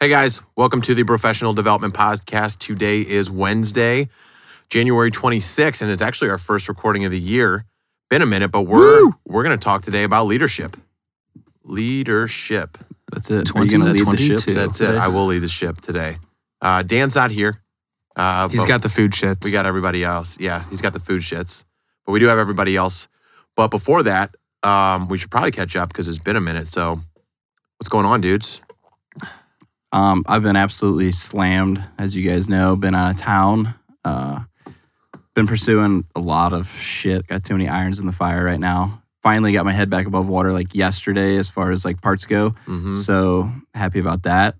Hey guys, welcome to the Professional Development Podcast. Today is Wednesday, January 26th, and it's actually our first recording of the year. Been a minute, but we're we're going to talk today about leadership. Leadership. That's it. Are you going to lead the ship? 2022. That's it. today? I will lead the ship today. Uh, Dan's not here. Uh, He's but got the food shits. we got everybody else. Yeah, he's got the food shits, but we do have everybody else. But before that, um, we should probably catch up because it's been a minute. So, what's going on, dudes? Um, I've been absolutely slammed, as you guys know. Been out of town. Uh, been pursuing a lot of shit. Got too many irons in the fire right now. Finally got my head back above water like yesterday, as far as like parts go. hmm So happy about that.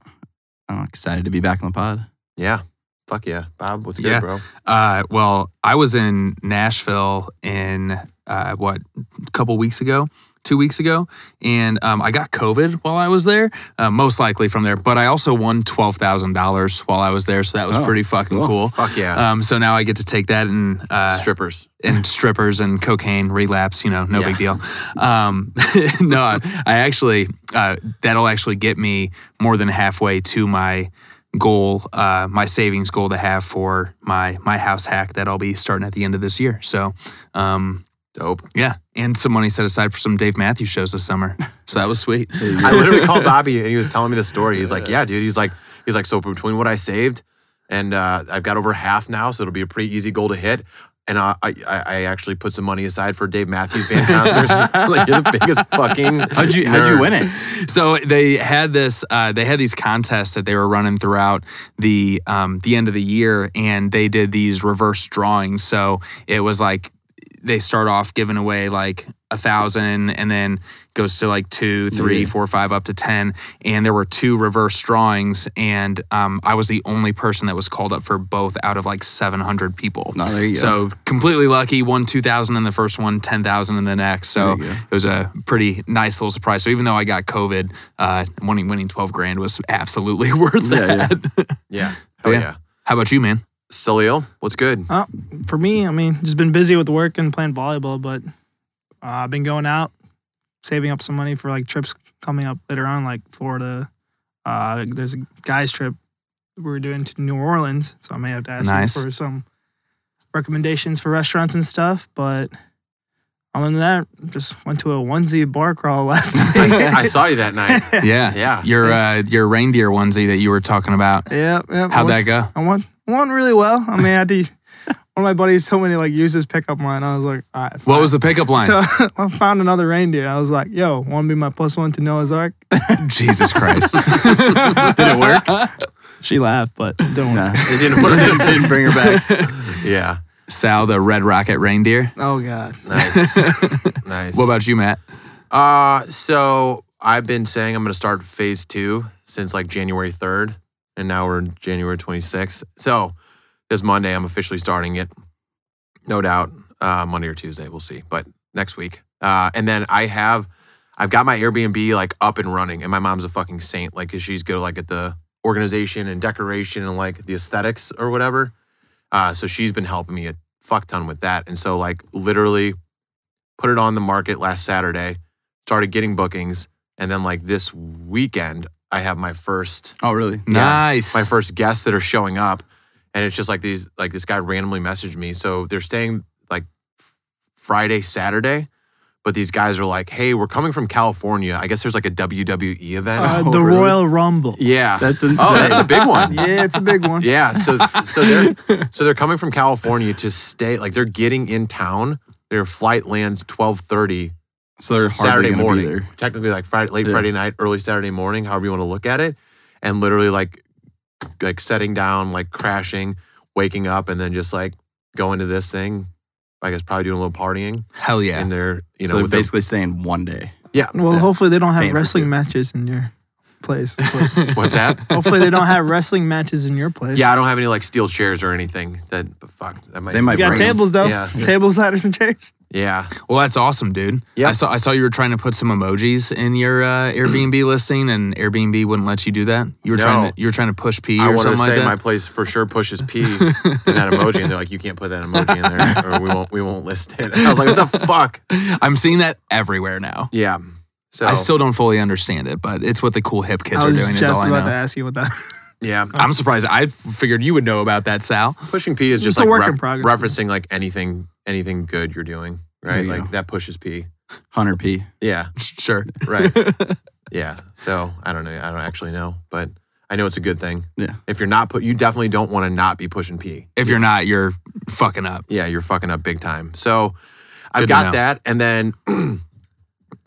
I'm excited to be back on the pod. Yeah, fuck yeah, Bob. What's good, bro? Uh, well, I was in Nashville in uh, what a couple weeks ago, two weeks ago, and um, I got COVID while I was there, uh, most likely from there. But I also won twelve thousand dollars while I was there, so that was Oh, pretty fucking cool. cool. Fuck yeah, Um, so now I get to take that and uh, strippers. and strippers and cocaine relapse. You know, no Yeah. big deal. Um, no, I, I actually uh, that'll actually get me more than halfway to my goal, uh, my savings goal to have for my my house hack that I'll be starting at the end of this year. So, um, Dope. yeah, and some money set aside for some Dave Matthews shows this summer. So that was sweet. I literally called Bobby and he was telling me the story. He's like, "Yeah, dude." He's like, "He's like, so between what I saved and uh, I've got over half now, so it'll be a pretty easy goal to hit." And uh, I, I, I actually put some money aside for Dave Matthews Band concerts. like, you're the biggest fucking. How'd you How'd you win it? so they had this uh, they had these contests that they were running throughout the um, the end of the year and they did these reverse drawings so it was like they start off giving away like a thousand and then goes to like two three Yeah. four five up to ten and there were two reverse drawings and um, i was the only person that was called up for both out of like 700 people No, there you go. so completely lucky won 2000 in the first one 10000 in the next so There you go. it was a pretty nice little surprise. So even though I got COVID, uh, winning winning twelve grand was absolutely worth Yeah, yeah. that. Yeah. Oh Yeah. yeah. How about you, man? Salil, what's good? Uh, for me, I mean, just been busy with work and playing volleyball, but uh, I've been going out, saving up some money for like trips coming up later on, like Florida. Uh, there's a guys trip we're doing to New Orleans, so I may have to ask Nice. you for some recommendations for restaurants and stuff. But other than that, just went to a onesie bar crawl last night. I saw you that night. Yeah, Yeah. Your uh, your reindeer onesie that you were talking about. yeah, yeah. How'd I that go? I won, won really well. I mean, I did. One of my buddies told me to like use his pickup line. I was like, all right. What was the pickup line? So I found another reindeer. I was like, yo, want to be my plus one to Noah's Ark? Jesus Christ! Did it work? She laughed, but it didn't Nah, work. It didn't work. didn't, didn't bring her back. yeah. Sal, the Red Rocket reindeer. Oh, God. Nice. nice. What about you, Matt? Uh, so I've been saying I'm going to start phase two since like January 3rd, and now we're January 26th. So this Monday, I'm officially starting it. No doubt, uh, Monday or Tuesday, we'll see. But next week, uh, and then I have, I've got my Airbnb like up and running, and my mom's a fucking saint. Like, 'cause she's good like at the organization and decoration and like the aesthetics or whatever. Uh, so she's been helping me a fuck ton with that, and so like literally put it on the market last Saturday started getting bookings and then like this weekend i have my first Oh, really? Yeah. Nice. my first guests that are showing up and it's just like these like this guy randomly messaged me so they're staying like friday saturday but these guys are like hey we're coming from california i guess there's like a wwe event Uh, Oh, the really? Royal Rumble. yeah That's insane. oh that's a big one Yeah, it's a big one. yeah so so they're so they're coming from california to stay like they're getting in town their flight lands 1230 So they're hardly Saturday morning, Be there. technically like Friday, late Yeah. Friday night, early Saturday morning, however you want to look at it, and literally like like setting down, like crashing, waking up, and then just like going to this thing. I guess probably doing a little partying Hell yeah. in there, you so know, they're with their- basically saying one day. yeah. Well, Yeah. hopefully they don't have Paying wrestling matches in your place. What's that? hopefully they don't have wrestling matches in your place. yeah, I don't have any like steel chairs or anything. That but fuck, that might. They might You got bring them. tables though. Yeah. Tables, ladders, and chairs. Yeah, Well, that's awesome, dude. Yeah. I saw I saw you were trying to put some emojis in your uh, Airbnb listing, and Airbnb wouldn't let you do that. You were No. trying to you were trying to push P I or wanted to something say like my that. place for sure pushes P in that emoji, and they're like, you can't put that emoji in there, or we won't we won't list it. I was like, what the fuck? I'm seeing that everywhere now. Yeah. So I still don't fully understand it, but it's what the cool hip kids I are was doing. Is just all I about to ask you what that. yeah, I'm surprised. I figured you would know about that, Sal. pushing P is It's just a like work rep- in progress. referencing like anything anything good you're doing, right? you Like go. that pushes P. Hunter P. Yeah, Sure. right. yeah. So I don't know. I don't actually know, but I know it's a good thing. Yeah. If you're not put, you definitely don't want to not be pushing P. If you're not, you're fucking up. Yeah, you're fucking up big time. So I've Good to got that, and then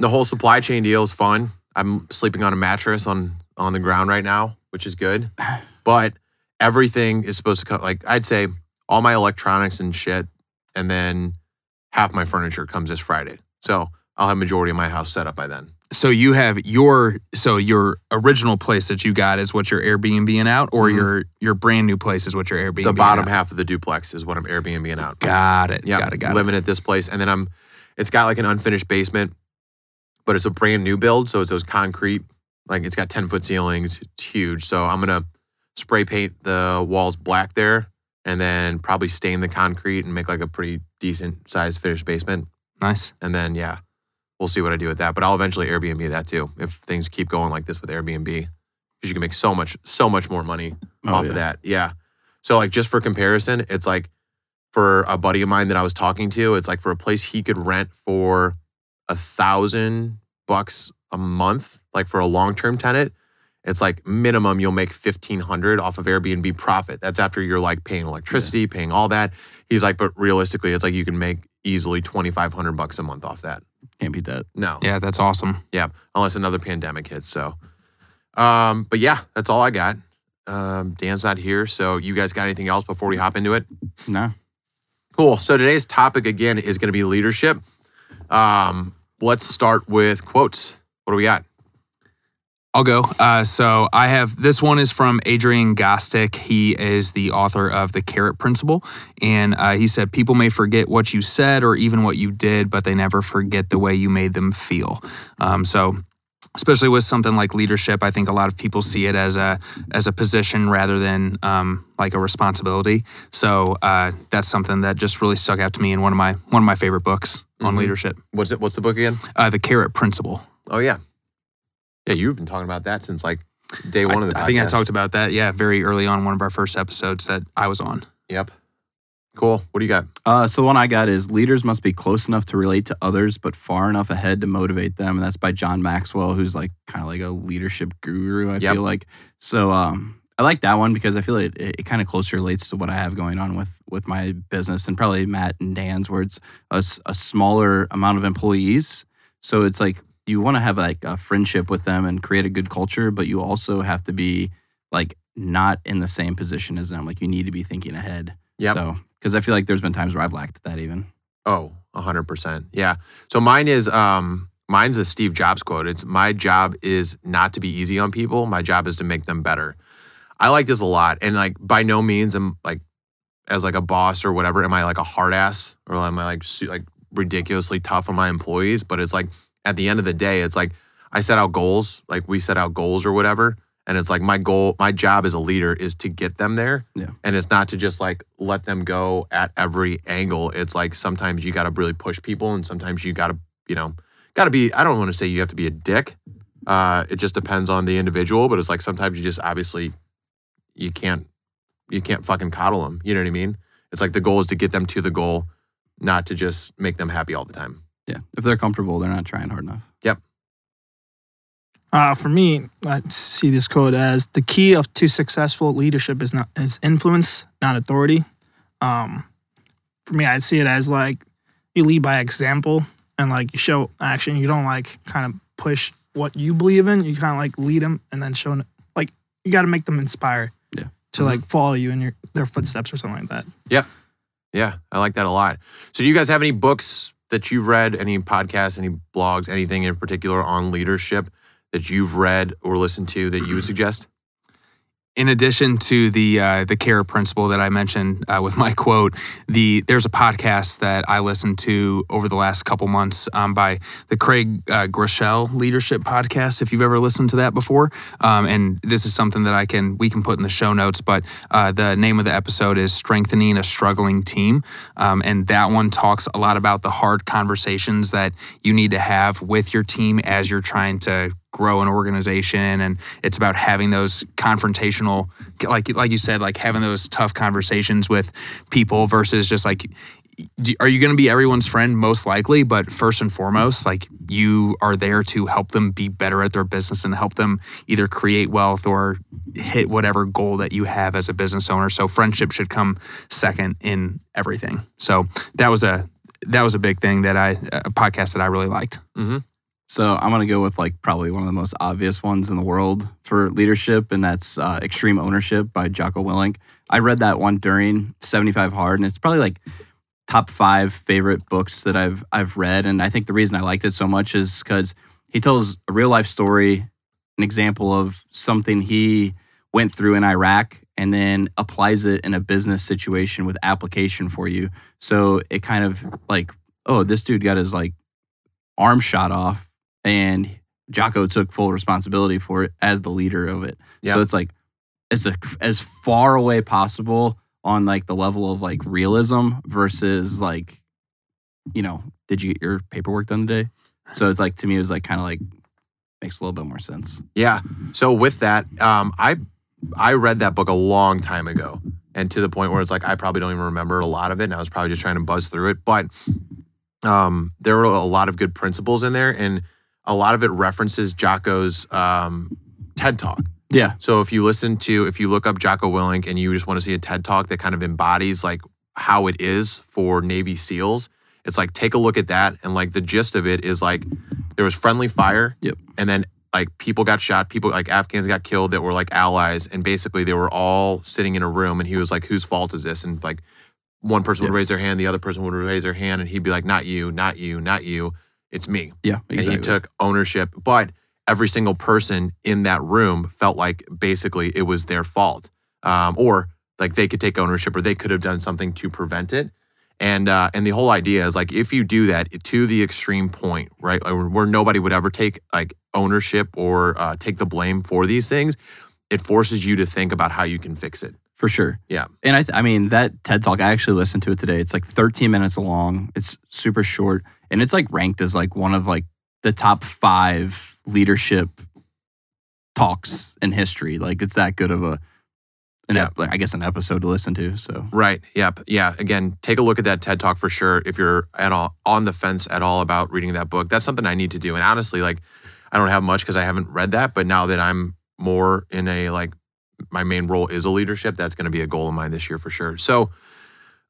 the whole supply chain deal is fun. I'm sleeping on a mattress on on the ground right now, which is good. But everything is supposed to come. Like I'd say, all my electronics and shit, and then half my furniture comes this Friday. So I'll have majority of my house set up by then. So you have your so your original place that you got is what you're Airbnb out, or Mhm. your your brand new place is what you're Airbnb. the bottom half of the duplex is what I'm Airbnb out. Got it. Yeah, Got it. Got it. living at this place, and then I'm. It's got like an unfinished basement, but it's a brand new build, so it's those concrete. Like it's got ten foot ceilings. It's huge. So I'm gonna spray paint the walls black there, and then probably stain the concrete and make like a pretty decent sized finished basement. Nice. And then yeah, we'll see what I do with that. But I'll eventually Airbnb that too if things keep going like this with Airbnb, because you can make so much so much more money Oh, off yeah. of that. Yeah. So like just for comparison, it's like for a buddy of mine that I was talking to, it's like for a place he could rent for a thousand bucks a month, like for a long term tenant, it's like minimum you'll make fifteen hundred off of Airbnb profit. That's after you're like paying electricity, paying all that. He's like, but realistically, it's like you can make easily twenty five hundred bucks a month off that. Can't beat that. No, Yeah, that's awesome. Yeah, unless another pandemic hits. So, um, but yeah, that's all I got. Um, Dan's not here, so you guys got anything else before we hop into it? No. Cool. So today's topic again is going to be leadership. Um, let's start with quotes. What do we got? I'll go. Uh, so I have this one is from Adrian Gostick. He is the author of The Carrot Principle. And uh, he said, People may forget what you said or even what you did, but they never forget the way you made them feel. Um, so, especially with something like leadership, I think a lot of people see it as a as a position rather than um, like a responsibility. So uh, that's something that just really stuck out to me in one of my one of my favorite books on Mhm. leadership, What's it? What's the book again? uh, The Carrot Principle. Oh yeah, yeah. You've been talking about that since like day one I, of the. I think I talked about that, yeah, very early on one of our first episodes that I was on. Yep. Cool. What do you got? Uh, so the one I got is leaders must be close enough to relate to others, but far enough ahead to motivate them. And that's by John Maxwell, who's like kind of like a leadership guru. I Yep. feel like. So um, I like that one because I feel it, it, kind of closely relates to what I have going on with with my business and probably Matt and Dan's, where it's a smaller amount of employees. So it's like you want to have like a friendship with them and create a good culture, but you also have to be like not in the same position as them. Like you need to be thinking ahead. Yep. So because I feel like there's been times where I've lacked that even. Oh, a hundred percent. Yeah. So mine is um mine's a Steve Jobs quote. It's my job is not to be easy on people. My job is to make them better. I like this a lot. And like by no means am like as like a boss or whatever, am I like a hard ass or am I like like ridiculously tough on my employees? But it's like at the end of the day, it's like I set out goals, like we set out goals or whatever. And it's like my goal, my job as a leader is to get them there. Yeah. And it's not to just like let them go at every angle. It's like sometimes you got to really push people and sometimes you got to, you know, got to be, I don't want to say you have to be a dick. Uh, it just depends on the individual, but it's like sometimes you just obviously you can't, you can't fucking coddle them. You know what I mean? It's like the goal is to get them to the goal, not to just make them happy all the time. Yeah. If they're comfortable, they're not trying hard enough. Yep. Uh, for me, I see this quote as the key of to successful leadership is not is influence, not authority. Um, for me, I see it as like you lead by example and like you show action. You don't like kind of push what you believe in. You kind of like lead them and then show like you got to make them inspire. To like mm-hmm. follow you in your their footsteps or something like that. Yeah. Yeah, I like that a lot. So, do you guys have any books that you've read, any podcasts, any blogs, anything in particular on leadership that you've read or listened to that you would suggest? In addition to the uh, the Carrot Principle that I mentioned uh, with my quote, the there's a podcast that I listened to over the last couple months um, by the Craig uh, Groeschel Leadership Podcast. If you've ever listened to that before, um, and this is something that I can we can put in the show notes. But uh, the name of the episode is "Strengthening a Struggling Team," um, and that one talks a lot about the hard conversations that you need to have with your team as you're trying to grow an organization and it's about having those confrontational like like you said like having those tough conversations with people versus just like are you going to be everyone's friend? Most likely but first and foremost like you are there to help them be better at their business and help them either create wealth or hit whatever goal that you have as a business owner. So friendship should come second in everything. So that was a that was a big thing that i a podcast that i really liked. Mm-hmm. So I'm gonna go with like probably one of the most obvious ones in the world for leadership, and that's uh, Extreme Ownership by Jocko Willink. I read that one during 75 Hard, and it's probably like top five favorite books that I've I've read. And I think the reason I liked it so much is because he tells a real life story, an example of something he went through in Iraq, and then applies it in a business situation with application for you. So it kind of like, oh, this dude got his like arm shot off and Jocko took full responsibility for it as the leader of it. Yeah. So it's like as a, as far away possible on like the level of like realism versus like, you know, did you get your paperwork done today? So it's like to me, it was like kind of like makes a little bit more sense. Yeah. So with that, um, I I read that book a long time ago, and to the point where it's like I probably don't even remember a lot of it, and I was probably just trying to buzz through it. But um, there were a lot of good principles in there, and a lot of it references Jocko's um, TED Talk. Yeah. So if you listen to, if you look up Jocko Willink and you just want to see a TED Talk that kind of embodies like how it is for Navy SEALs, it's like take a look at that, and like the gist of it is like there was friendly fire. Yep. And then like people got shot, people like Afghans got killed that were like allies, and basically they were all sitting in a room, and he was like, "Whose fault is this?" And like one person would raise their hand, the other person would raise their hand, and he'd be like, "Not you, not you, not you, it's me." Yeah. Exactly. And he took ownership, but every single person in that room felt like basically it was their fault, um, or like they could take ownership, or they could have done something to prevent it. And uh, and the whole idea is like if you do that to the extreme point, right, where nobody would ever take like ownership or uh, take the blame for these things, it forces you to think about how you can fix it. For sure. Yeah. And I, th- I mean, that TED Talk, I actually listened to it today. It's like 13 minutes long. It's super short. And it's like ranked as like one of like the top five leadership talks in history. Like it's that good of a, an Yeah. ep- like, I guess, an episode to listen to. So Right. Yep. Yeah. Again, take a look at that TED Talk for sure. If you're at all on the fence at all about reading that book, that's something I need to do. And honestly, like I don't have much because I haven't read that. But now that I'm more in a like my main role is a leadership, that's going to be a goal of mine this year for sure. So,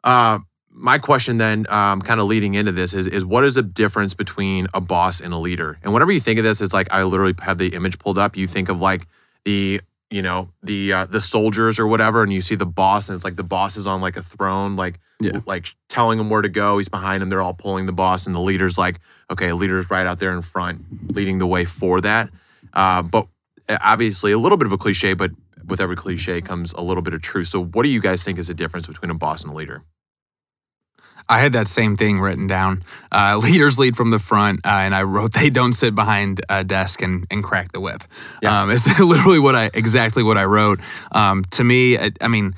uh, my question then, um, kind of leading into this, is is what is the difference between a boss and a leader? And whenever you think of this, it's like I literally have the image pulled up. You think of like the you know the uh, the soldiers or whatever, and you see the boss, and it's like the boss is on like a throne, like Yeah. like telling them where to go. He's behind them. They're all pulling the boss, and the leader's like, okay, leader's right out there in front, leading the way for that. Uh, but uh, obviously, a little bit of a cliche, but with every cliche comes a little bit of truth. So, what do you guys think is the difference between a boss and a leader? I had that same thing written down. Uh, leaders lead from the front, uh, and I wrote they don't sit behind a desk and, and crack the whip. Yeah. Um, it's literally what I exactly what I wrote. Um, to me, I, I mean,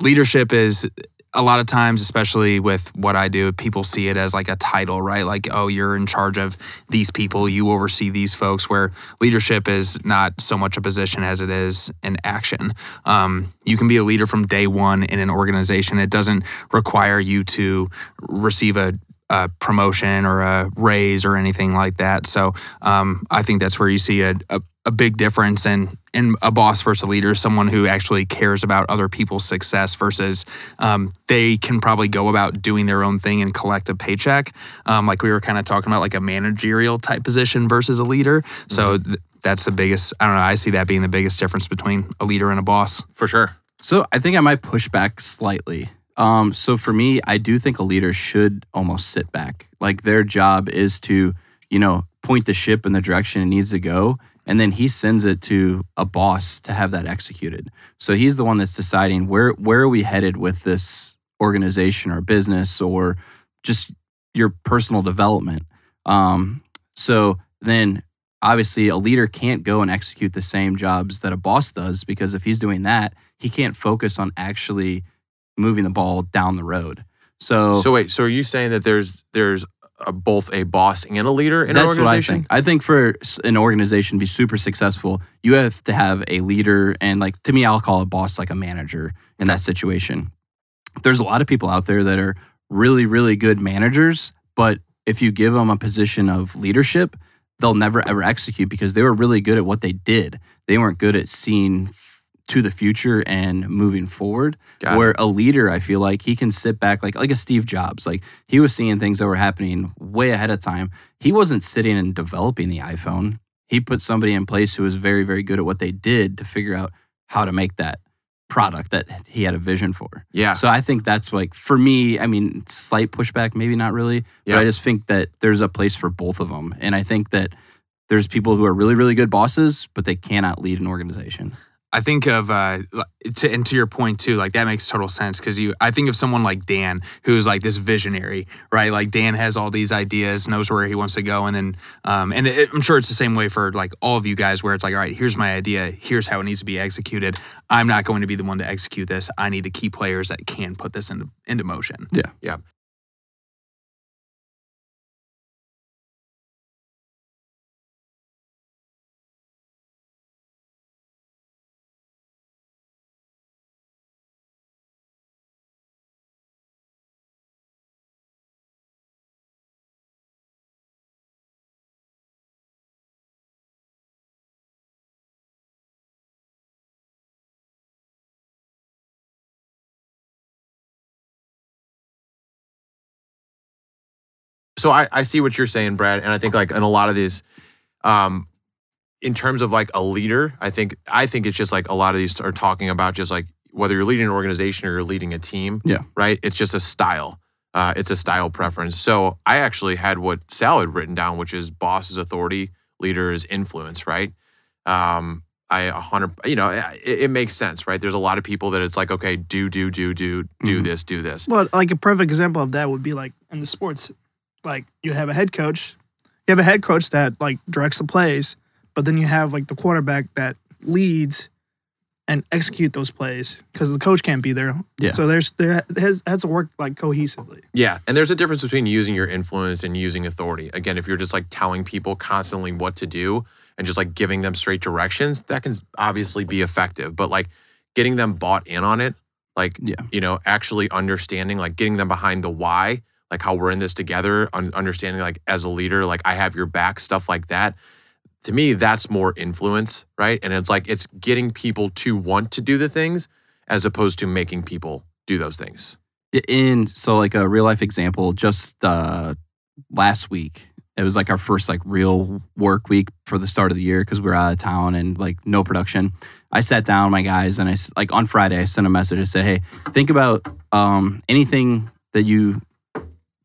leadership is a lot of times, especially with what I do, people see it as like a title, right? Like, oh, you're in charge of these people, you oversee these folks. Where leadership is not so much a position as it is an action. Um, you can be a leader from day one in an organization. It doesn't require you to receive a, a promotion or a raise or anything like that. So um, I think that's where you see a, a, a big difference in in a boss versus a leader, someone who actually cares about other people's success versus um, they can probably go about doing their own thing and collect a paycheck. Um, like we were kind of talking about, like a managerial type position versus a leader. So th- that's the biggest. I don't know. I see that being the biggest difference between a leader and a boss. For sure. So I think I might push back slightly. Um, so for me, I do think a leader should almost sit back. Like their job is to, you know, point the ship in the direction it needs to go. and then he sends it to a boss to have that executed. So he's the one that's deciding where where are we headed with this organization or business or just your personal development. Um, so then obviously a leader can't go and execute the same jobs that a boss does because if he's doing that, he can't focus on actually moving the ball down the road. So, So wait, so are you saying that there's there's a, both a boss and a leader in an that's what I organization? think. I think for an organization to be super successful, you have to have a leader and like to me I'll call a boss like a manager in that situation. There's a lot of people out there that are really really good managers, but if you give them a position of leadership, they'll never ever execute because they were really good at what they did. They weren't good at seeing to the future and moving forward. Got it. where a leader, I feel like he can sit back like like a Steve Jobs. Like he was seeing things that were happening way ahead of time. He wasn't sitting and developing the iPhone. He put somebody in place who was very, very good at what they did to figure out how to make that product that he had a vision for. yeah. So I think that's like for me, I mean, slight pushback, maybe not really, Yeah. but I just think that there's a place for both of them. And I think that there's people who are really, really good bosses, but they cannot lead an organization. I think of uh, to, and to your point too, like that makes total sense because you. I think of someone like Dan, who's like this visionary, right? Like Dan has all these ideas, knows where he wants to go, and then, um, and it, I'm sure it's the same way for like all of you guys, where it's like, all right, here's my idea, here's how it needs to be executed. I'm not going to be the one to execute this. I need the key players that can put this into into motion. So I, I see what you're saying, Brad, and I think like in a lot of these, um, in terms of like a leader, I think I think it's just like a lot of these are talking about just like whether you're leading an organization or you're leading a team. Yeah. Right. It's just a style. Uh, it's a style preference. So I actually had what Sal had written down, which is boss is authority, leader is influence. Right. Um, I a hundred. You know, it, it makes sense, right? There's a lot of people that it's like, okay, do do do do do Mhm. this, do this. Well, like a perfect example of that would be like in the sports, like you have a head coach, you have a head coach that like directs the plays, but then you have like the quarterback that leads and execute those plays because the coach can't be there. Yeah. So there's there has has to work like cohesively. Yeah, and there's a difference between using your influence and using authority. Again, if you're just like telling people constantly what to do and just like giving them straight directions, that can obviously be effective. But like getting them bought in on it, like Yeah. you know, actually understanding, like getting them behind the why, like how we're in this together, un- understanding like as a leader, like I have your back, stuff like that. To me, that's more influence, right? And it's like it's getting people to want to do the things as opposed to making people do those things. in so like a real life example just uh last week it was like our first like real work week for the start of the year because we were out of town and like no production i sat down with my guys and I like on friday i sent a message i said hey think about um anything that you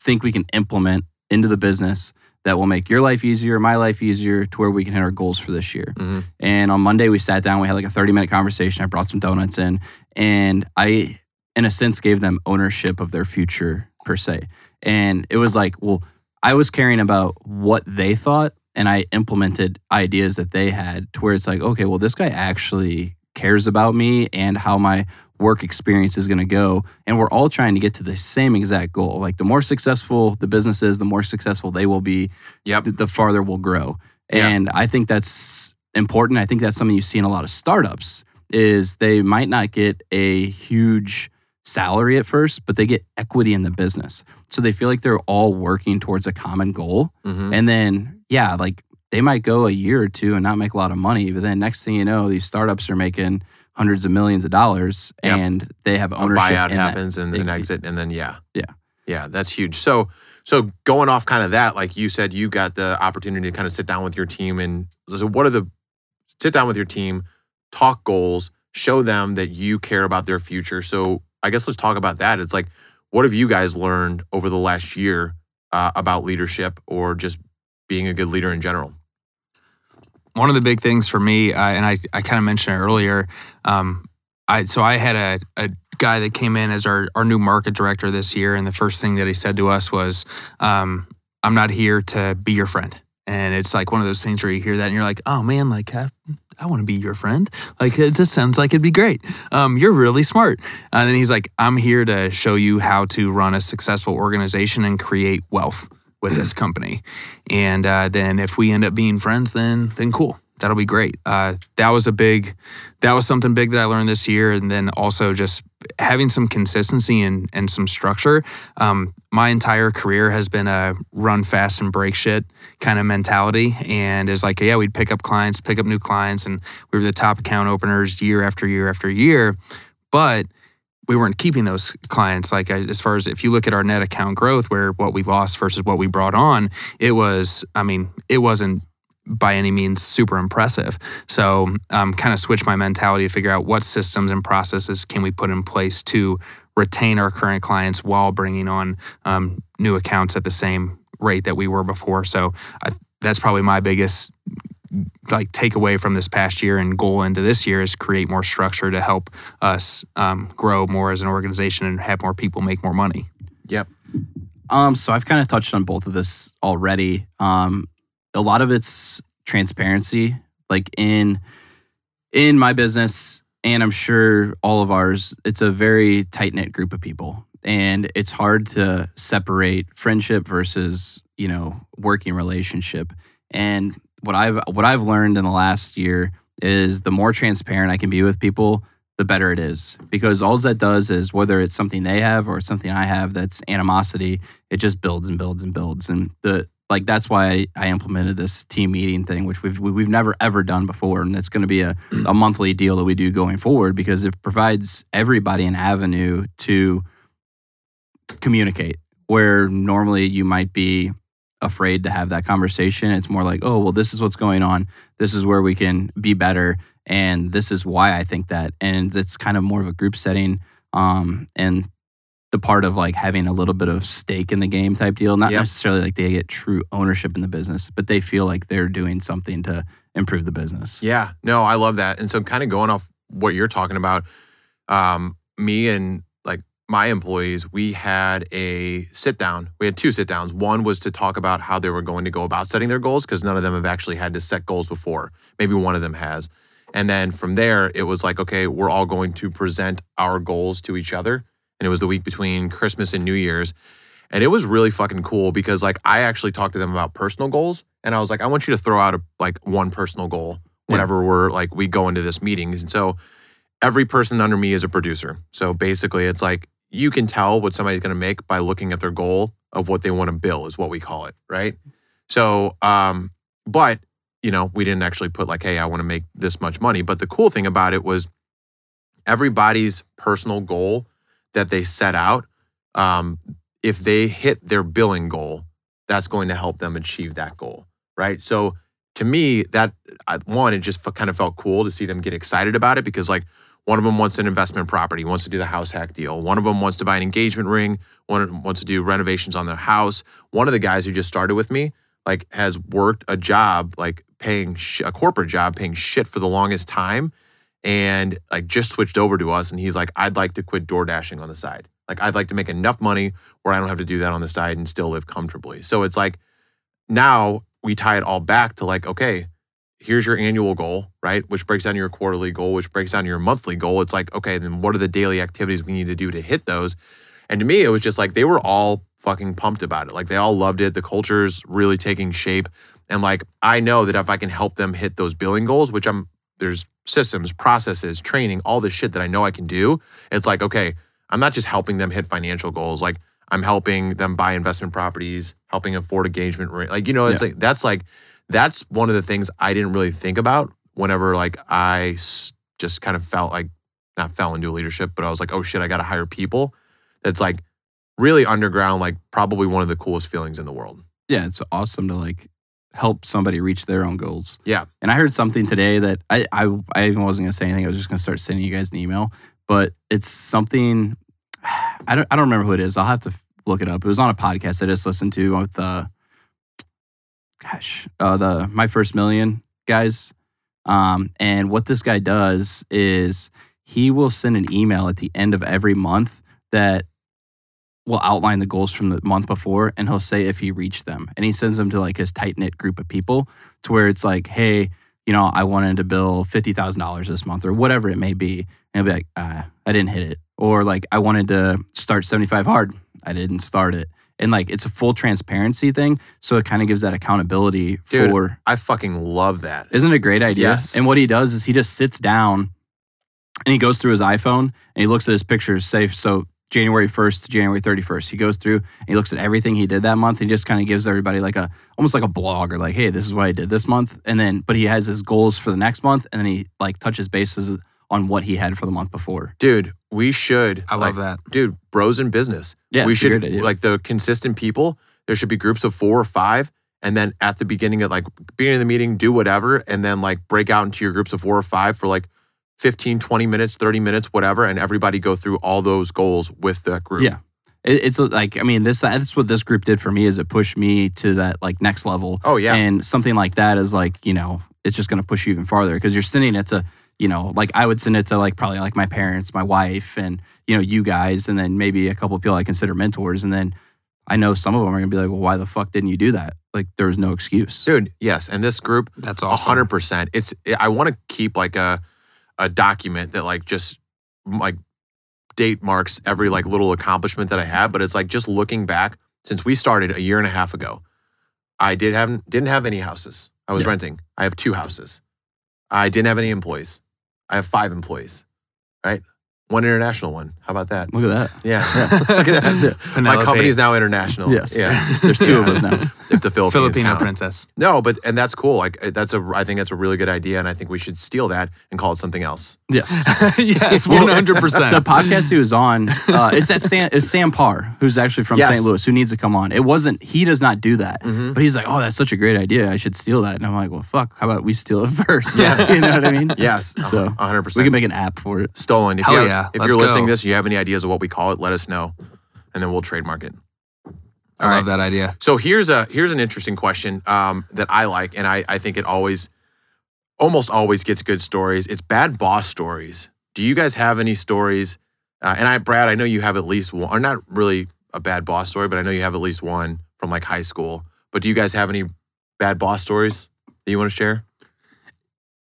think we can implement into the business that will make your life easier my life easier to where we can hit our goals for this year Mhm. and on Monday, we sat down, we had like a 30 minute conversation. I brought some donuts in, and I, in a sense, gave them ownership of their future per se. And it was like, well, I was caring about what they thought, and I implemented ideas that they had to where it's like, okay, well, this guy actually cares about me and how my work experience is going to go. And we're all trying to get to the same exact goal. Like, the more successful the business is, the more successful they will be, Yep. the, the farther we'll grow. And I think that's important. I think that's something you see in a lot of startups is they might not get a huge salary at first, but they get equity in the business. So they feel like they're all working towards a common goal. Mhm. And then, yeah, like they might go a year or two and not make a lot of money, but then next thing you know, these startups are making hundreds of millions of dollars Yep. and they have a ownership buyout in that. happens and They- an exit and then yeah Yeah. yeah that's huge so so going off kind of that like you said you got the opportunity to kind of sit down with your team and so what are the sit down with your team talk goals show them that you care about their future so i guess let's talk about that it's like what have you guys learned over the last year uh, about leadership or just being a good leader in general one of the big things for me, uh, and I, I kind of mentioned it earlier. Um, I so I had a, a guy that came in as our, our new market director this year, and the first thing that he said to us was, um, "I'm not here to be your friend." And it's like one of those things where you hear that and you're like, "Oh man, like I, I want to be your friend. Like it just sounds like it'd be great. Um, you're really smart." And then he's like, "I'm here to show you how to run a successful organization and create wealth." With this company. And uh, then if we end up being friends, then then cool. That'll be great. Uh, that was a big, that was something big that I learned this year. And then also just having some consistency and, and some structure. Um, my entire career has been a run fast and break shit kind of mentality. And it's like, yeah, we'd pick up clients, pick up new clients, and we were the top account openers year after year after year. But we weren't keeping those clients. Like as far as if you look at our net account growth where what we lost versus what we brought on it was i mean it wasn't by any means super impressive. So um, kind of switch my mentality to figure out what systems and processes can we put in place to retain our current clients while bringing on um, new accounts at the same rate that we were before. So I, that's probably my biggest like take away from this past year and goal into this year is create more structure to help us um, grow more as an organization and have more people make more money. Yep. Um, so I've kind of touched on both of this already. Um, a lot of it's transparency, like in in my business, and I'm sure all of ours. It's a very tight knit group of people, and it's hard to separate friendship versus you know working relationship. And what I've what I've learned in the last year is the more transparent I can be with people, the better it is. Because all that does is whether it's something they have or something I have that's animosity, it just builds and builds and builds. And the like that's why I, I implemented this team meeting thing, which we've we've never ever done before, and it's going to be a, a monthly deal that we do going forward because it provides everybody an avenue to communicate. Where normally you might be afraid to have that conversation. It's more like, oh, well, this is what's going on. This is where we can be better. And this is why I think that. And it's kind of more of a group setting. Um, and the part of like having a little bit of stake in the game type deal, not Yep. necessarily like they get true ownership in the business, but they feel like they're doing something to improve the business. Yeah, no, I love that. And so, kind of going off what you're talking about, um, me and my employees, we had a sit down. We had two sit downs. One was to talk about how they were going to go about setting their goals because none of them have actually had to set goals before. Maybe one of them has. And then from there, it was like, okay, we're all going to present our goals to each other. And it was the week between Christmas and New Year's. And it was really fucking cool because like I actually talked to them about personal goals. And I was like, I want you to throw out a like one personal goal whenever we're like we go into this meetings. And so every person under me is a producer. So basically it's like you can tell what somebody's gonna make by looking at their goal of what they want to bill is what we call it, right? So um, but you know, we didn't actually put like, hey, I want to make this much money. But the cool thing about it was everybody's personal goal that they set out, um, if they hit their billing goal, that's going to help them achieve that goal, right? So to me, that I- one, it just kind of felt cool to see them get excited about it because like one of them wants an investment property, wants to do the house hack deal. One of them wants to buy an engagement ring. One wants to do renovations on their house. One of the guys who just started with me, like, has worked a job, like paying sh- a corporate job, paying shit for the longest time, and like just switched over to us. And he's like, I'd like to quit door dashing on the side. Like, I'd like to make enough money where I don't have to do that on the side and still live comfortably. So it's like now we tie it all back to like, okay, here's your annual goal, right? Which breaks down your quarterly goal, which breaks down your monthly goal. It's like, okay, then what are the daily activities we need to do to hit those? And to me, it was just like they were all fucking pumped about it. Like they all loved it. The culture's really taking shape. And like I know that if I can help them hit those billing goals, which I'm there's systems, processes, training, all this shit that I know I can do. It's like, okay, I'm not just helping them hit financial goals. Like I'm helping them buy investment properties, helping afford engagement rate. Like, you know, it's like that's like that's one of the things I didn't really think about whenever like I just kind of felt like not fell into a leadership, but I was like, oh shit, I got to hire people. That's like really underground, like probably one of the coolest feelings in the world. Yeah, it's awesome to like help somebody reach their own goals. Yeah. And I heard something today that I I, I even wasn't gonna say anything. I was just gonna start sending you guys an email, but it's something I don't I don't remember who it is. I'll have to look it up. It was on a podcast I just listened to with uh gosh uh, the my first million guys. Um, and what this guy does is he will send an email at the end of every month that will outline the goals from the month before and he'll say if he reached them. And he sends them to like his tight knit group of people to where it's like, hey, you know, I wanted to bill $50,000 this month or whatever it may be. And he'll be like, ah, I didn't hit it. Or like, I wanted to start 75 hard. I didn't start it. And like, it's a full transparency thing. So it kind of gives that accountability Dude. for, I fucking love that. isn't it a great idea? Yes. And what he does is he just sits down and he goes through his iPhone and he looks at his pictures, say, so January 1st to January 31st. He goes through and he looks at everything he did that month. He just kind of gives everybody like a almost like a blog or like, hey, this is what I did this month. And then, but he has his goals for the next month and then he like touches bases on what he had for the month before. Dude, we should. I love that. Dude, bros in business. Yeah, we should great idea. like the consistent people. There should be groups of four or five, and then at the beginning of like beginning of the meeting, do whatever, and then like break out into your groups of four or five for like 15, 20 minutes, 30 minutes, whatever, and everybody go through all those goals with that group. Yeah. It, it's like, I mean, this that's what this group did for me is it pushed me to that like next level. Oh yeah. And something like that is like, you know, it's just going to push you even farther because you're sending it to, you know, like I would send it to like probably like my parents, my wife, and, you know, you guys, and then maybe a couple of people I consider mentors. And then I know some of them are going to be like, well, why the fuck didn't you do that? Like there was no excuse. Dude, yes. And this group, That's a awesome. hundred percent. It's I want to keep like a a document that like just like date marks every like little accomplishment that I have. But it's like just looking back since we started a year and a half ago. I did have didn't have any houses. I was Yeah. renting. I have two houses. I didn't have any employees. I have five employees. Right, one international one. How about that? Look at that. Yeah, look at that. My Penelope, company is now international. Yes. Yeah. There's two of us now. If the Philippines Filipino count. princess. No, but and that's cool. Like uh, that's a I think that's a really good idea, and I think we should steal that and call it something else. Yes. yes, Well, one hundred The podcast he was on uh, is that Sam, is Sam Parr, who's actually from Yes. St. Louis, who needs to come on. It wasn't he does not do that, Mhm. but he's like, oh, that's such a great idea. I should steal that. And I'm like, well, fuck. How about we steal it first? Yes. you know what I mean? Yes, So, 100%. We can make an app for it. stolen. If Hell you have, yeah, if let's you're listening go. to this, you have any ideas of what we call it, let us know, and then we'll trademark it. I love that idea. So here's a here's an interesting question um, that I like, and I I think it always, almost always gets good stories. It's bad boss stories. Do you guys have any stories? Uh, and I, Brad, I know you have at least one, or not really a bad boss story, but I know you have at least one from like high school. But do you guys have any bad boss stories that you want to share?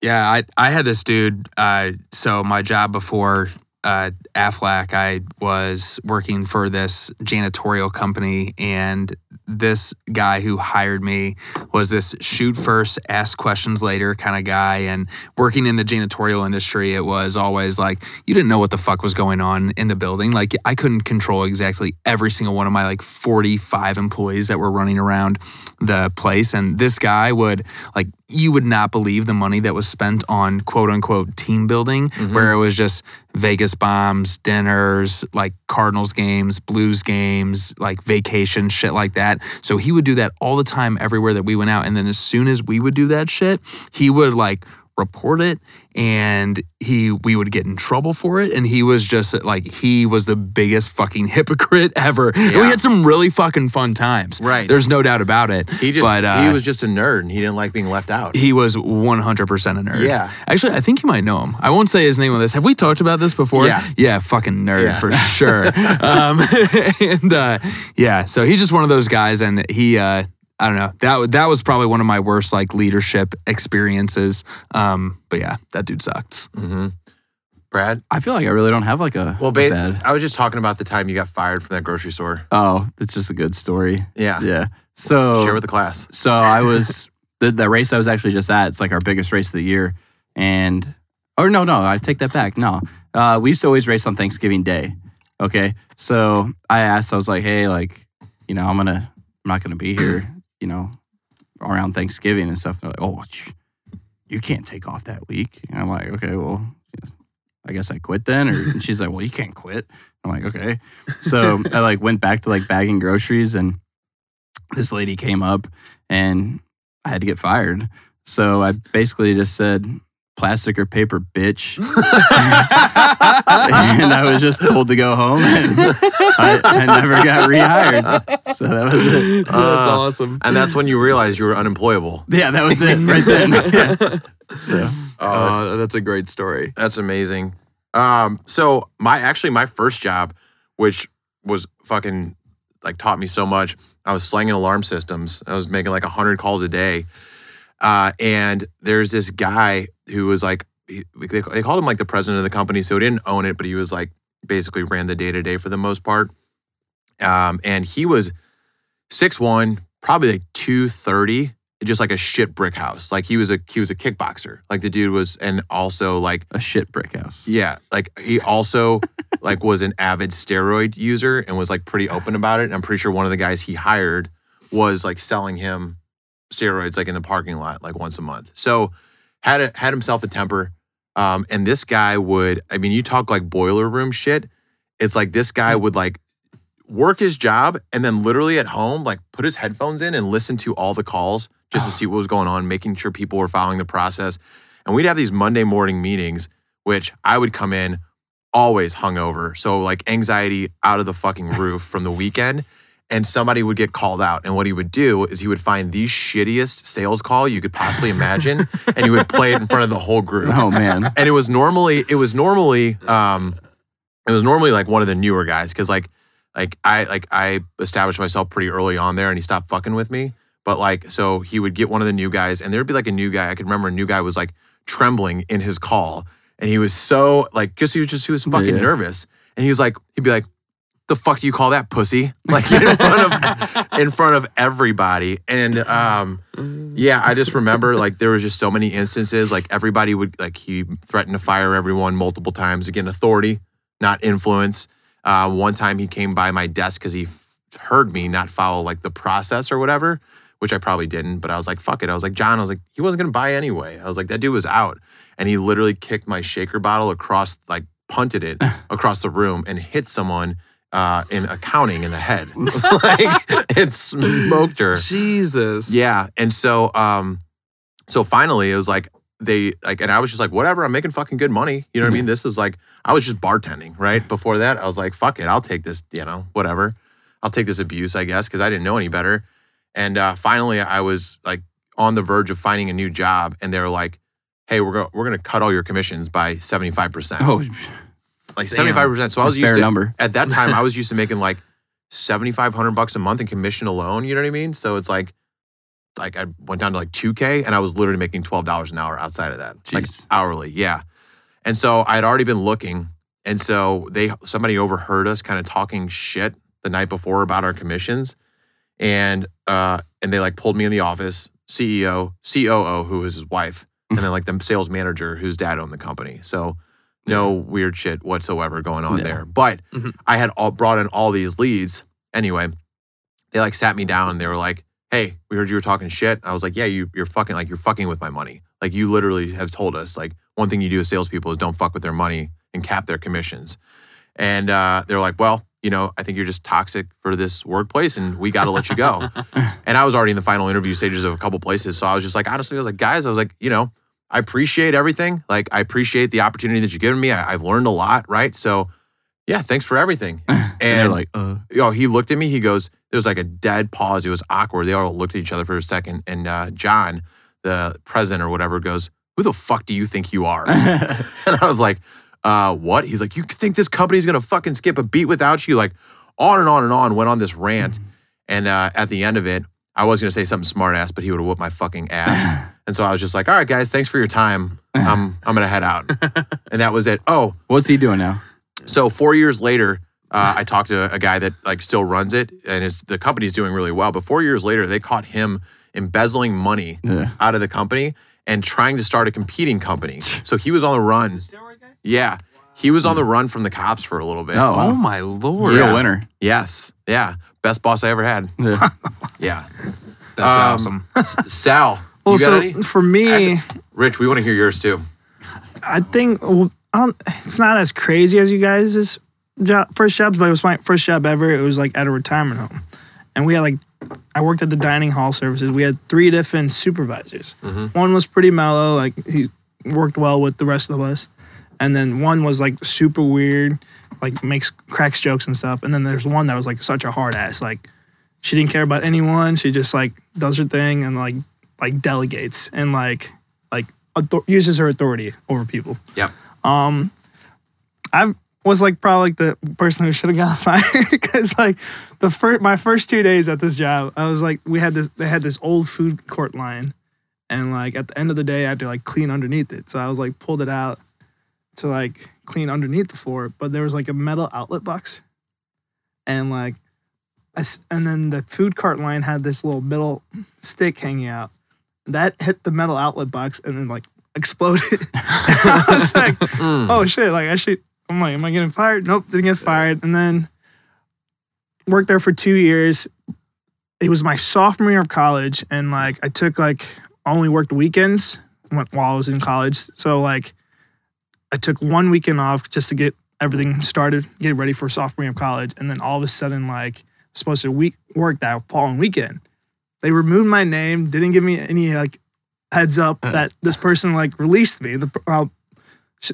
Yeah, I I had this dude. Uh, so my job before uh, Aflac, I was working for this janitorial company, and this guy who hired me was this shoot first, ask questions later kind of guy. And working in the janitorial industry, it was always like you didn't know what the fuck was going on in the building. Like I couldn't control exactly every single one of my like 45 employees that were running around the place. And this guy would like you would not believe the money that was spent on quote unquote team building, mm-hmm. where it was just Vegas bombs, dinners, like Cardinals games, Blues games, like vacation, shit like that. So he would do that all the time everywhere that we went out. And then as soon as we would do that shit, he would like report it and he we would get in trouble for it and he was just like he was the biggest fucking hypocrite ever and we had some really fucking fun times Right. there's no doubt about it He just but uh, he was just a nerd and he didn't like being left out. he was 100% a nerd. Yeah. Actually, I think you might know him. I won't say his name on this. Have we talked about this before? Yeah. Yeah, fucking nerd Yeah. for sure. um, and uh, yeah, so he's just one of those guys, and he, uh, I don't know, that that was probably one of my worst like leadership experiences. Um, but yeah, that dude sucks. hmm Brad, I feel like I really don't have like a well, a ba- bad. I was just talking about the time you got fired from that grocery store. Oh, it's just a good story. Yeah, Yeah. So share with the class. So I was the the race I was actually just at. It's like our biggest race of the year, and or no, no, I take that back. No, uh, we used to always race on Thanksgiving Day. Okay, so I asked, I was like, hey, like, you know, I'm gonna, I'm not gonna be here, you know, around Thanksgiving and stuff. They're like, oh, you can't take off that week. And I'm like, okay, well, I guess I quit then. Or and she's like, well, you can't quit. I'm like, okay. So I like went back to like bagging groceries and this lady came up and I had to get fired. So I basically just said, plastic or paper, bitch. and I was just told to go home and I, I never got rehired. So that was it. That's Uh, awesome. And that's when you realized you were unemployable. Yeah, that was it right then. Yeah. So Oh, that's, Oh, that's a great story. that's amazing. Um, so my actually my first job, which was fucking like taught me so much. I was slanging alarm systems. I was making like hundred calls a day. Uh, and there's this guy who was like, he, they, they called him like the president of the company. So he didn't own it, but he was like basically ran the day to day for the most part. Um, and he was six one, probably like 230, just like a shit brick house. Like he was a he was a kickboxer. Like the dude was and also like a shit brick house. yeah, like he also like was an avid steroid user and was like pretty open about it. And I'm pretty sure one of the guys he hired was like selling him steroids like in the parking lot like once a month. So had a, had himself a temper. Um, and this guy would, I mean, you talk like boiler room shit. It's like this guy would like work his job and then literally at home like put his headphones in and listen to all the calls just to see what was going on, making sure people were following the process. And we'd have these Monday morning meetings, which I would come in always hungover. So like anxiety out of the fucking roof from the weekend. And somebody would get called out. And what he would do is he would find the shittiest sales call you could possibly imagine. and he would play it in front of the whole group. Oh man. And it was normally, it was normally, um, it was normally like one of the newer guys because like, like I like I established myself pretty early on there, and he stopped fucking with me. But like, so he would get one of the new guys, and there'd be like a new guy. I could remember a new guy was like trembling in his call, and he was so like, because he was just he was fucking Yeah. nervous, and he was like, he'd be like, "The fuck do you call that pussy?" Like in front of in front of everybody, and um, yeah, I just remember like there was just so many instances. Like everybody would like he threatened to fire everyone multiple times. Again, authority, not influence. Uh, one time he came by my desk because he heard me not follow like the process or whatever, which I probably didn't. But I was like, fuck it. I was like, John, I was like, he wasn't gonna buy anyway. I was like, that dude was out, and he literally kicked my shaker bottle across, like punted it across the room and hit someone. Uh, in accounting in the head, like it smoked her. Jesus. Yeah. And so um so finally it was like they like and I was just like, whatever, I'm making fucking good money. You know what I mean? This is like I was just bartending, right? Before that, I was like, fuck it, I'll take this, you know, whatever. I'll take this abuse, I guess, because I didn't know any better. And uh finally I was like on the verge of finding a new job and they were like, hey, we're going we're gonna cut all your commissions by 75%. Oh, like 75%. So I was fair used to number. at that time I was used to making like 7500 bucks a month in commission alone, you know what I mean? So it's like like I went down to like 2k and I was literally making $12 an hour outside of that. Like hourly, yeah. And so I had already been looking and so they somebody overheard us kind of talking shit the night before about our commissions and uh and they like pulled me in the office, CEO, COO who was his wife, and then like the sales manager whose dad owned the company. So no weird shit whatsoever going on Yeah. there. But Mhm. I had all brought in all these leads. Anyway, they like sat me down and they were like, Hey, we heard you were talking shit. I was like, Yeah, you you're fucking like you're fucking with my money. Like you literally have told us like one thing you do as salespeople is don't fuck with their money and cap their commissions. And uh, they're like, Well, you know, I think you're just toxic for this workplace and we gotta let you go. and I was already in the final interview stages of a couple places. So I was just like, honestly, I was like, guys, I was like, you know, I appreciate everything. Like, I appreciate the opportunity that you've given me. I, I've learned a lot, right? So, yeah, thanks for everything. And, And they're like, uh, yo, he looked at me. He goes, there was like a dead pause. It was awkward. They all looked at each other for a second. And uh, John, the president or whatever, goes, who the fuck do you think you are? and I was like, uh, what? He's like, you think this company's gonna fucking skip a beat without you? Like, on and on and on, went on this rant. And uh, at the end of it, I was gonna say something smart ass, but he would have whooped my fucking ass. and so I was just like, all right, guys, thanks for your time. I'm I'm gonna head out. and that was it. Oh, what's he doing now? so four years later, uh, I talked to a guy that like still runs it, and it's the company's doing really well. But four years later, they caught him embezzling money Yeah. out of the company and trying to start a competing company. So he was on the run. Yeah, he was on the run from the cops for a little bit. Oh, Oh my lord. Real Yeah. winner. yes, yeah, best boss I ever had. Yeah. Yeah, That's Um, awesome. Sal, Well, you got so any? for me, Rich, we want to hear yours too. I think well, I it's not as crazy as you guys' job, first jobs, but it was my first job ever. It was like at a retirement home, and we had like I worked at the dining hall services. We had three different supervisors. Mhm. One was pretty mellow, like he worked well with the rest of us. And then one was like super weird, like makes cracks jokes and stuff. And then there's one that was like such a hard ass, like she didn't care about anyone. She just like does her thing and like like delegates and like like author- uses her authority over people. Yeah. Um, I was like probably like the person who should have gotten fired because like the first my first two days at this job, I was like we had this they had this old food court line, and like at the end of the day I had to like clean underneath it. So I was like pulled it out to like clean underneath the floor, but there was like a metal outlet box, and like. I and then the food cart line had this little metal stick hanging out. That hit the metal outlet box and then like exploded. I was like, Mm. oh shit, like I should I'm like, am I getting fired? Nope, didn't get fired. And then worked there for two years. It was my sophomore year of college, and like I took like only worked weekends while I was in college. So like I took one weekend off just to get everything started, get ready for sophomore year of college, and then all of a sudden like supposed to week work that following weekend. They removed my name, didn't give me any like heads up that this person like released me. The uh,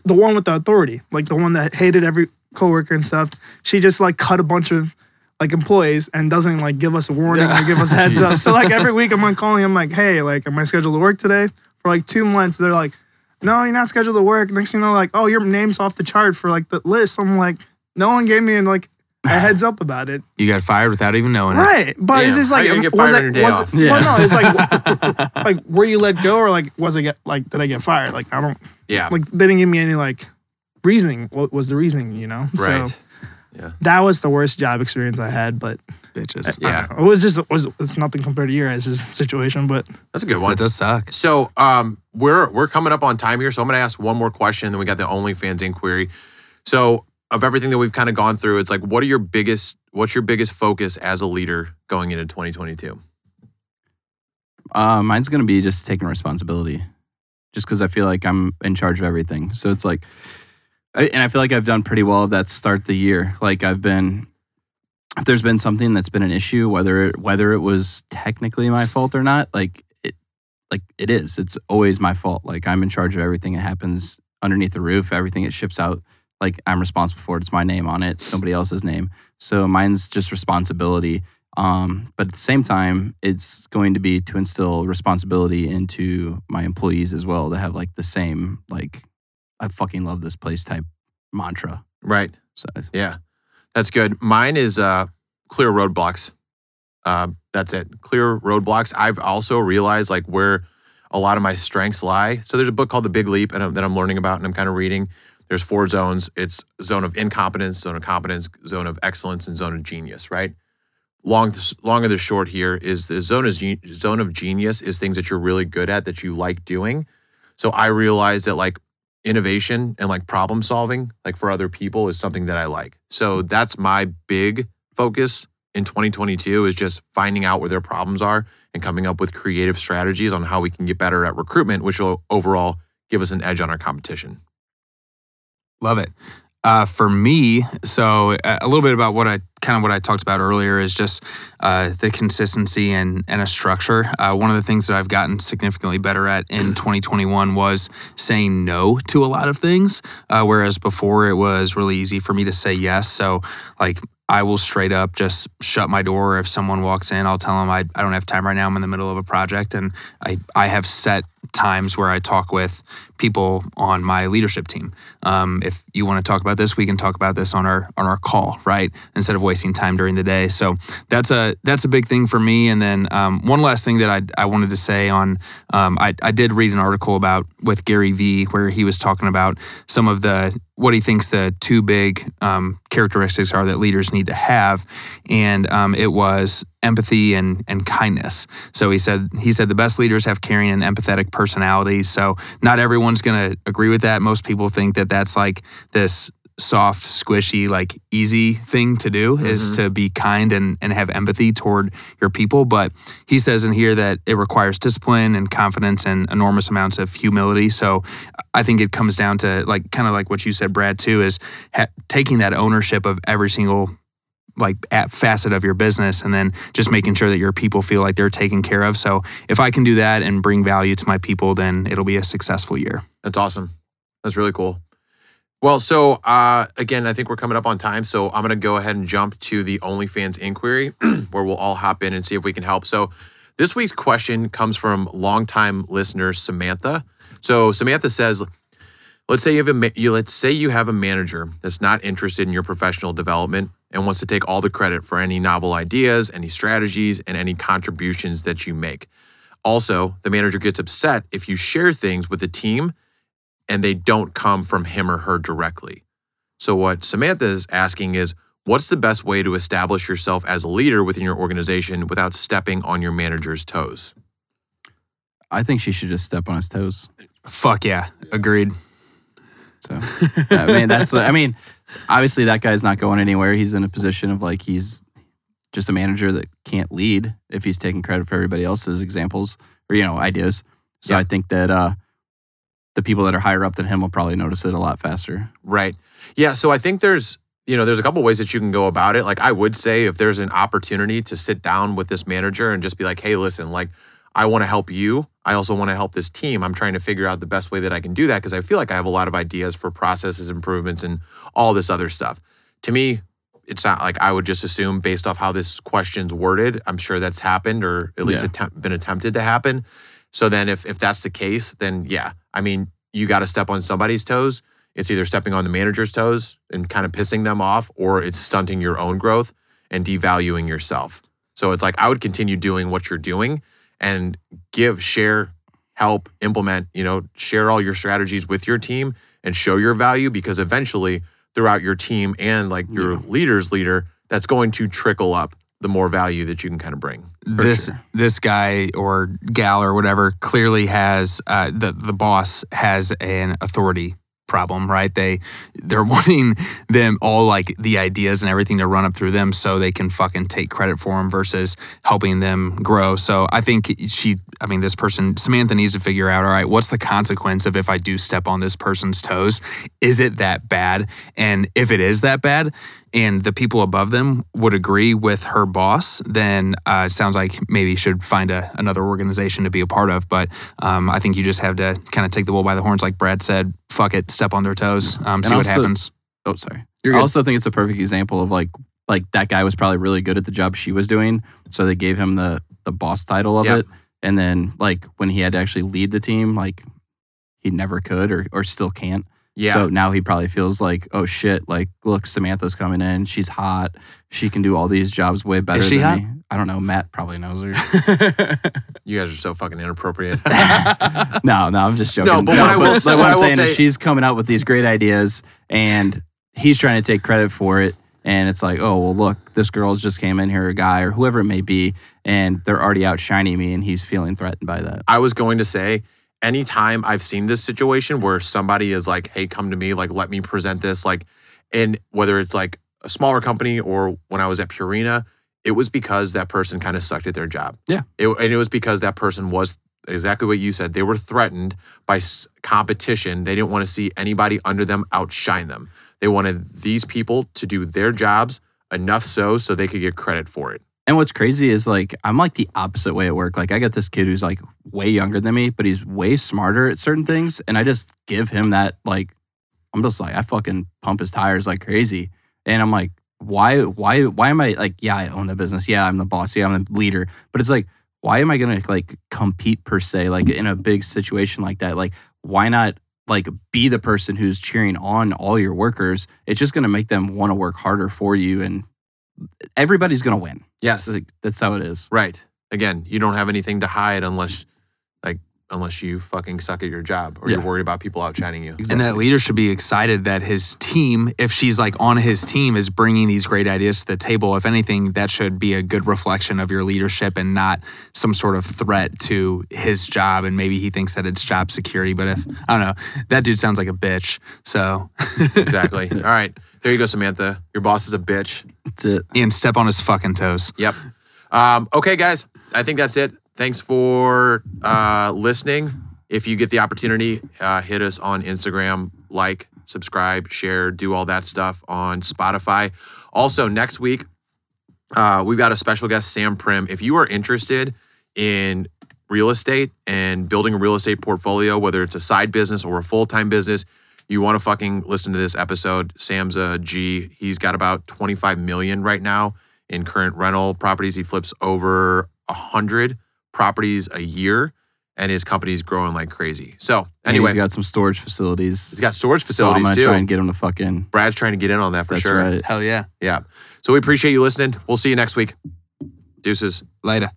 the one with the authority, like the one that hated every coworker and stuff. She just like cut a bunch of like employees and doesn't like give us a warning or give us a heads up. So like every week I'm on calling I'm like, hey, like am I scheduled to work today? For like two months, they're like, no, you're not scheduled to work. Next thing you know, like, oh, your name's off the chart for like the list. I'm like, no one gave me like a heads up about it. You got fired without even knowing it. Right, but it's Damn, just how like you gonna get was fired it, on your day was off? It, Yeah. Well, no, it's like like were you let go or like was I get like did I get fired? Like I don't Yeah. like they didn't give me any like reasoning. What was the reasoning? You know, right. So Yeah. that was the worst job experience I had. But Bitches. I Yeah. it was just it was it's nothing compared to your guys' situation. But That's a good one. It does suck. So um, we're we're coming up on time here, so I'm going to ask one more question. Then we got the OnlyFans inquiry. So of everything that we've kind of gone through, it's like, what are your biggest? What's your biggest focus as a leader going into 2022? Uh, mine's gonna be just taking responsibility, just because I feel like I'm in charge of everything. So it's like, I, and I feel like I've done pretty well of that start the year. Like I've been, if there's been something that's been an issue, whether it, whether it was technically my fault or not, like it, like it is. It's always my fault. Like I'm in charge of everything that happens underneath the roof. Everything it ships out, like I'm responsible for it. It's my name on it. It's nobody else's name. So mine's just responsibility. Um, but at the same time, it's going to be to instill responsibility into my employees as well to have like the same like I fucking love this place type mantra. Right. So Yeah, that's good. Mine is uh, clear roadblocks. Uh, that's it. Clear roadblocks. I've also realized like where a lot of my strengths lie. So there's a book called The Big Leap, and that I'm learning about, and I'm kind of reading. There's four zones. It's zone of incompetence, zone of competence, zone of excellence, and zone of genius. Right. Long, long or the short here is the zone is zone of genius is things that you're really good at that you like doing. So I realized that like innovation and like problem solving like for other people is something that I like. So that's my big focus in 2022 is just finding out where their problems are and coming up with creative strategies on how we can get better at recruitment, which will overall give us an edge on our competition. Love it. Uh, for me, so uh, a little bit about what I kind of what I talked about earlier is just uh, the consistency and and a structure. Uh, one of the things that I've gotten significantly better at in 2021 was saying no to a lot of things, uh, whereas before it was really easy for me to say yes. So like I will straight up just shut my door if someone walks in. I'll tell them I, I don't have time right now. I'm in the middle of a project, and I I have set times where I talk with people on my leadership team. Um, if you want to talk about this, we can talk about this on our on our call, right? Instead of wasting time during the day. So that's a that's a big thing for me. And then um, one last thing that I I wanted to say on um, I I did read an article about with Gary Vee where he was talking about some of the what he thinks the two big um, characteristics are that leaders need to have, and um, it was empathy and and kindness. So he said he said the best leaders have caring and empathetic personalities. So not everyone's going to agree with that. Most people think that that's like this soft, squishy, like easy thing to do is Mhm. to be kind and and have empathy toward your people. But he says in here that it requires discipline and confidence and enormous amounts of humility. So I think it comes down to like kind of like what you said, Brad, too, is ha- taking that ownership of every single like at facet of your business and then just making sure that your people feel like they're taken care of so if i can do that and bring value to my people then it'll be a successful year That's awesome. That's really cool. Well, so uh, again, I think we're coming up on time, so I'm gonna go ahead and jump to the OnlyFans inquiry, where we'll all hop in and see if we can help. So, this week's question comes from longtime listener Samantha. So Samantha says, "Let's say you have a let's say you have a manager that's not interested in your professional development and wants to take all the credit for any novel ideas, any strategies, and any contributions that you make. Also, the manager gets upset if you share things with the team." and they don't come from him or her directly. So, what Samantha is asking is what's the best way to establish yourself as a leader within your organization without stepping on your manager's toes? I think she should just step on his toes. fuck yeah agreed So I mean, that's what I mean, obviously that guy's not going anywhere. He's in a position of like he's just a manager that can't lead if he's taking credit for everybody else's examples or you know ideas. So Yeah. I think that uh, the people that are higher up than him will probably notice it a lot faster. Right. Yeah. So, I think there's, you know, there's a couple ways that you can go about it. Like, I would say if there's an opportunity to sit down with this manager and just be like, hey, listen, like, I want to help you. I also want to help this team. I'm trying to figure out the best way that I can do that because I feel like I have a lot of ideas for processes improvements and all this other stuff. To me, it's not like I would just assume based off how this question's worded. I'm sure that's happened or at least Yeah. attempt, been attempted to happen. So then if if that's the case, then yeah, I mean, you got to step on somebody's toes. It's either stepping on the manager's toes and kind of pissing them off, or it's stunting your own growth and devaluing yourself. So it's like I would continue doing what you're doing and give, share, help, implement, you know, share all your strategies with your team and show your value because eventually throughout your team and like your leader's leader, that's going to trickle up the more value that you can kind of bring. This sure. this guy or gal or whatever clearly has uh, the the boss has an authority problem, right? They they're wanting them all like the ideas and everything to run up through them so they can fucking take credit for them versus helping them grow. So I think she, I mean, this person Samantha needs to figure out, all right, what's the consequence of if I do step on this person's toes? Is it that bad? And if it is that bad, and the people above them would agree with her boss, then uh, it sounds like maybe you should find a, another organization to be a part of. But um, I think you just have to kind of take the bull by the horns, like Brad said. Fuck it, step on their toes, um, see what happens. Oh, sorry. You're I also think it's a perfect example of like like that guy was probably really good at the job she was doing, so they gave him the the boss title of Yep. it. And then like when he had to actually lead the team, like he never could or or still can't. Yeah. So now he probably feels like, oh shit, like look, Samantha's coming in. She's hot. She can do all these jobs way better she than hot? me. I don't know. Matt probably knows her. you guys are so fucking inappropriate. no, no, I'm just joking. No, but what I will but say- what what I'm I will saying say- is she's coming out with these great ideas and he's trying to take credit for it. And it's like, oh, well, look, this girl's just came in here, a guy or whoever it may be, and they're already outshining me and he's feeling threatened by that. I was going to say, anytime I've seen this situation where somebody is like, hey, come to me, like, let me present this, like, and whether it's like a smaller company or when I was at Purina, it was because that person kind of sucked at their job. Yeah. It, and it was because that person was exactly what you said. They were threatened by s- competition. They didn't want to see anybody under them outshine them. They wanted these people to do their jobs enough so so they could get credit for it. And what's crazy is like I'm like the opposite way at work. Like I got this kid who's like way younger than me, but he's way smarter at certain things, and I just give him that like I'm just like I fucking pump his tires like crazy, and I'm like, why, why, why am I like? Yeah, I own the business. Yeah, I'm the boss. Yeah, I'm the leader. But it's like, why am I gonna like compete per se? Like in a big situation like that, like why not? Like be the person who's cheering on all your workers. It's just gonna make them want to work harder for you, and everybody's gonna win. Yes. That's how it is. Right. Again, you don't have anything to hide unless unless you fucking suck at your job or you're worried about people outshining you. And that leader should be excited that his team, if she's like on his team, is bringing these great ideas to the table. If anything, that should be a good reflection of your leadership and not some sort of threat to his job. And maybe he thinks that it's job security. But if, I don't know, that dude sounds like a bitch. So, Exactly. All right. There you go, Samantha. Your boss is a bitch. That's it. Ian, step on his fucking toes. Yep. Um, okay, guys. I think that's it. Thanks for uh, listening. If you get the opportunity, uh, hit us on Instagram, like, subscribe, share, do all that stuff on Spotify. Also, next week, Uh, we've got a special guest, Sam Prim. If you are interested in real estate and building a real estate portfolio, whether it's a side business or a full time business, you want to fucking listen to this episode. Sam's a G. He's got about 25 million right now in current rental properties. He flips over a hundred properties a year, and his company's growing like crazy. So And anyway, he's got some storage facilities. he's got storage facilities so I'm facilities gonna too. try and get him to fucking. Brad's trying to get in on that for That's sure. right. Hell yeah. Yeah. So we appreciate you listening. We'll see you next week. Deuces. Later.